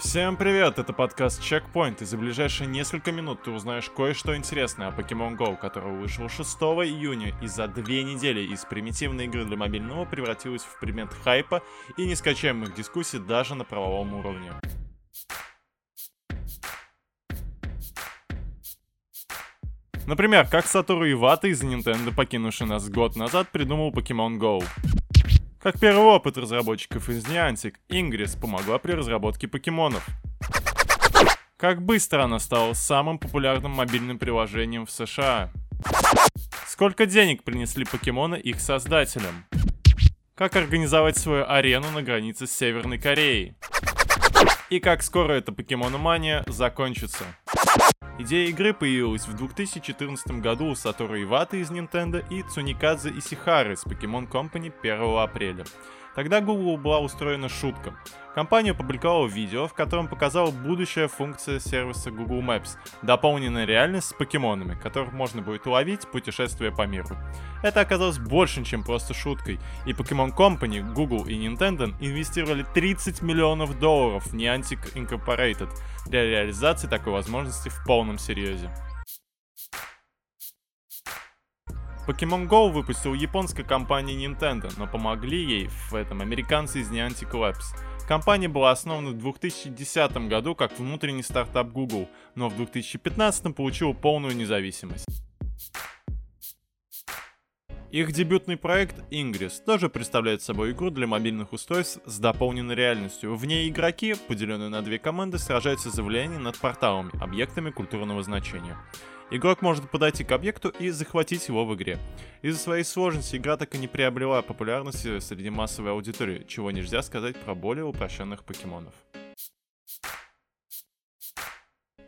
Всем привет, это подкаст Checkpoint, и за ближайшие несколько минут ты узнаешь кое-что интересное о Pokemon Go, который вышел 6 июня и за две недели из примитивной игры для мобильного превратилась в предмет хайпа и нескачаемых дискуссий даже на правовом уровне. Например, как Сатору Ивата из Nintendo, покинувший нас год назад, придумал Pokemon Go. Как первый опыт разработчиков из Niantic, Ingress помогла при разработке покемонов. Как быстро она стала самым популярным мобильным приложением в США. Сколько денег принесли покемоны их создателям. Как организовать свою арену на границе с Северной Кореей. И как скоро эта покемономания закончится. Идея игры появилась в 2014 году у Сатору Иваты из Nintendo и Цуникадзе Исихары с Pokemon Company 1 апреля. Тогда Google была устроена шутка. Компания опубликовала видео, в котором показала будущая функция сервиса Google Maps, дополненная реальность с покемонами, которых можно будет ловить, путешествуя по миру. Это оказалось большим, чем просто шуткой, и Pokemon Company, Google и Nintendo инвестировали 30 миллионов долларов в Niantic Incorporated для реализации такой возможности в полном серьезе. Pokemon Go выпустил японская компания Nintendo, но помогли ей в этом американцы из Niantic Labs. Компания была основана в 2010 году как внутренний стартап Google, но в 2015 получила полную независимость. Их дебютный проект Ingress тоже представляет собой игру для мобильных устройств с дополненной реальностью. В ней игроки, поделенные на две команды, сражаются за влияние над порталами, объектами культурного значения. Игрок может подойти к объекту и захватить его в игре. Из-за своей сложности игра так и не приобрела популярности среди массовой аудитории, чего нельзя сказать про более упрощенных покемонов.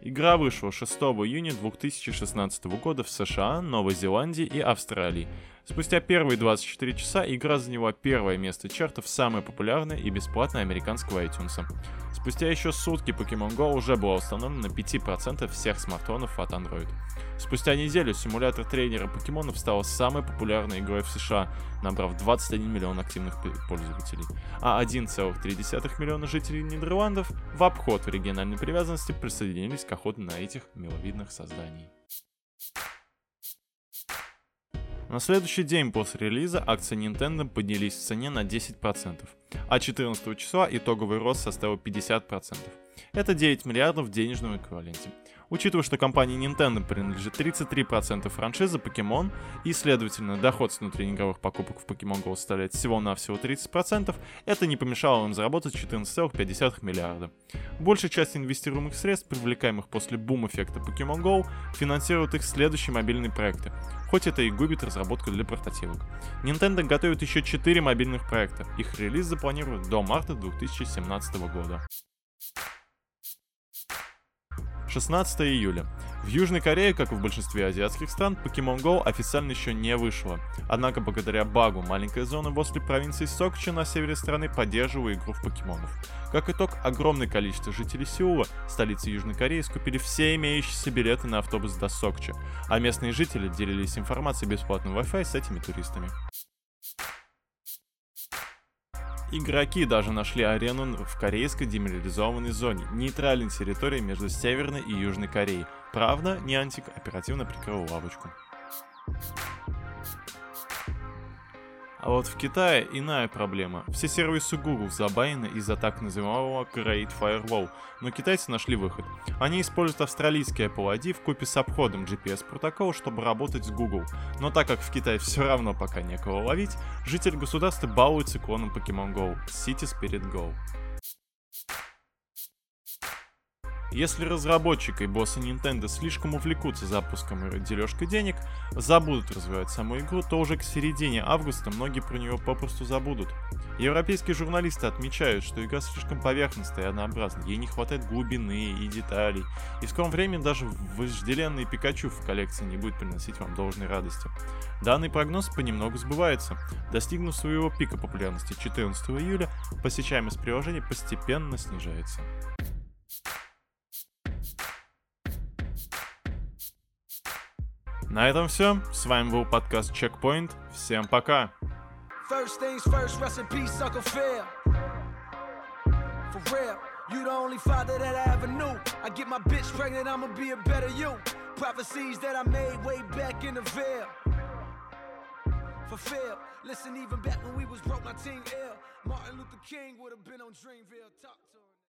Игра вышла 6 июня 2016 года в США, Новой Зеландии и Австралии. Спустя первые 24 часа игра заняла первое место чартов самой популярной и бесплатной американского iTunes. Спустя еще сутки Pokemon Go уже была установлена на 5% всех смартфонов от Android. Спустя неделю симулятор тренера покемонов стал самой популярной игрой в США, набрав 21 миллион активных пользователей. А 1,3 миллиона жителей Нидерландов в обход региональной привязанности присоединились к охоте на этих миловидных созданий. На следующий день после релиза акции Nintendo поднялись в цене на 10%, а 14 числа итоговый рост составил 50%. Это 9 миллиардов в денежном эквиваленте. Учитывая, что компании Nintendo принадлежит 33% франшизы Pokemon и, следовательно, доход с внутриигровых покупок в Pokemon Go составляет всего-навсего 30%, это не помешало им заработать 14,5 миллиарда. Большая часть инвестируемых средств, привлекаемых после бум-эффекта Pokemon Go, финансирует их следующие мобильные проекты, хоть это и губит разработку для портативок. Nintendo готовит еще 4 мобильных проекта, их релиз запланируют до марта 2017 года. 16 июля. В Южной Корее, как и в большинстве азиатских стран, Pokemon Go официально еще не вышло. Однако, благодаря багу, маленькая зона возле провинции Сокчи на севере страны поддерживала игру в покемонов. Как итог, огромное количество жителей Сеула, столицы Южной Кореи, скупили все имеющиеся билеты на автобус до Сокчи, а местные жители делились информацией бесплатным Wi-Fi с этими туристами. Игроки даже нашли арену в корейской демилитаризованной зоне, нейтральной территории между Северной и Южной Кореей. Правда, Niantic оперативно прикрыл лавочку. А вот в Китае иная проблема. Все сервисы Google забанены из-за так называемого Great Firewall, но китайцы нашли выход. Они используют австралийский Apple ID в купе с обходом GPS-протокола, чтобы работать с Google. Но так как в Китае все равно пока некого ловить, жители государства балуются клоном Pokemon Go — City Spirit Go. Если разработчик и боссы Nintendo слишком увлекутся запуском и дележкой денег, забудут развивать саму игру, то уже к середине августа многие про нее попросту забудут. Европейские журналисты отмечают, что игра слишком поверхностная и однообразна, ей не хватает глубины и деталей, и в скором времени даже вожделенный Пикачу в коллекции не будет приносить вам должной радости. Данный прогноз понемногу сбывается. Достигнув своего пика популярности 14 июля, посещаемость приложения постепенно снижается. На этом все. С вами был подкаст Checkpoint. Всем пока. First things first, rest in peace, Uncle Phil. For real. You the only father that I ever knew. I get my bitch pregnant, I'ma be a better you. Prophecies that I made way back in the veil. Fulfilled. Listen, even back when we was broke, my team ill. Martin Luther King would have been on Dreamville. Talk to him.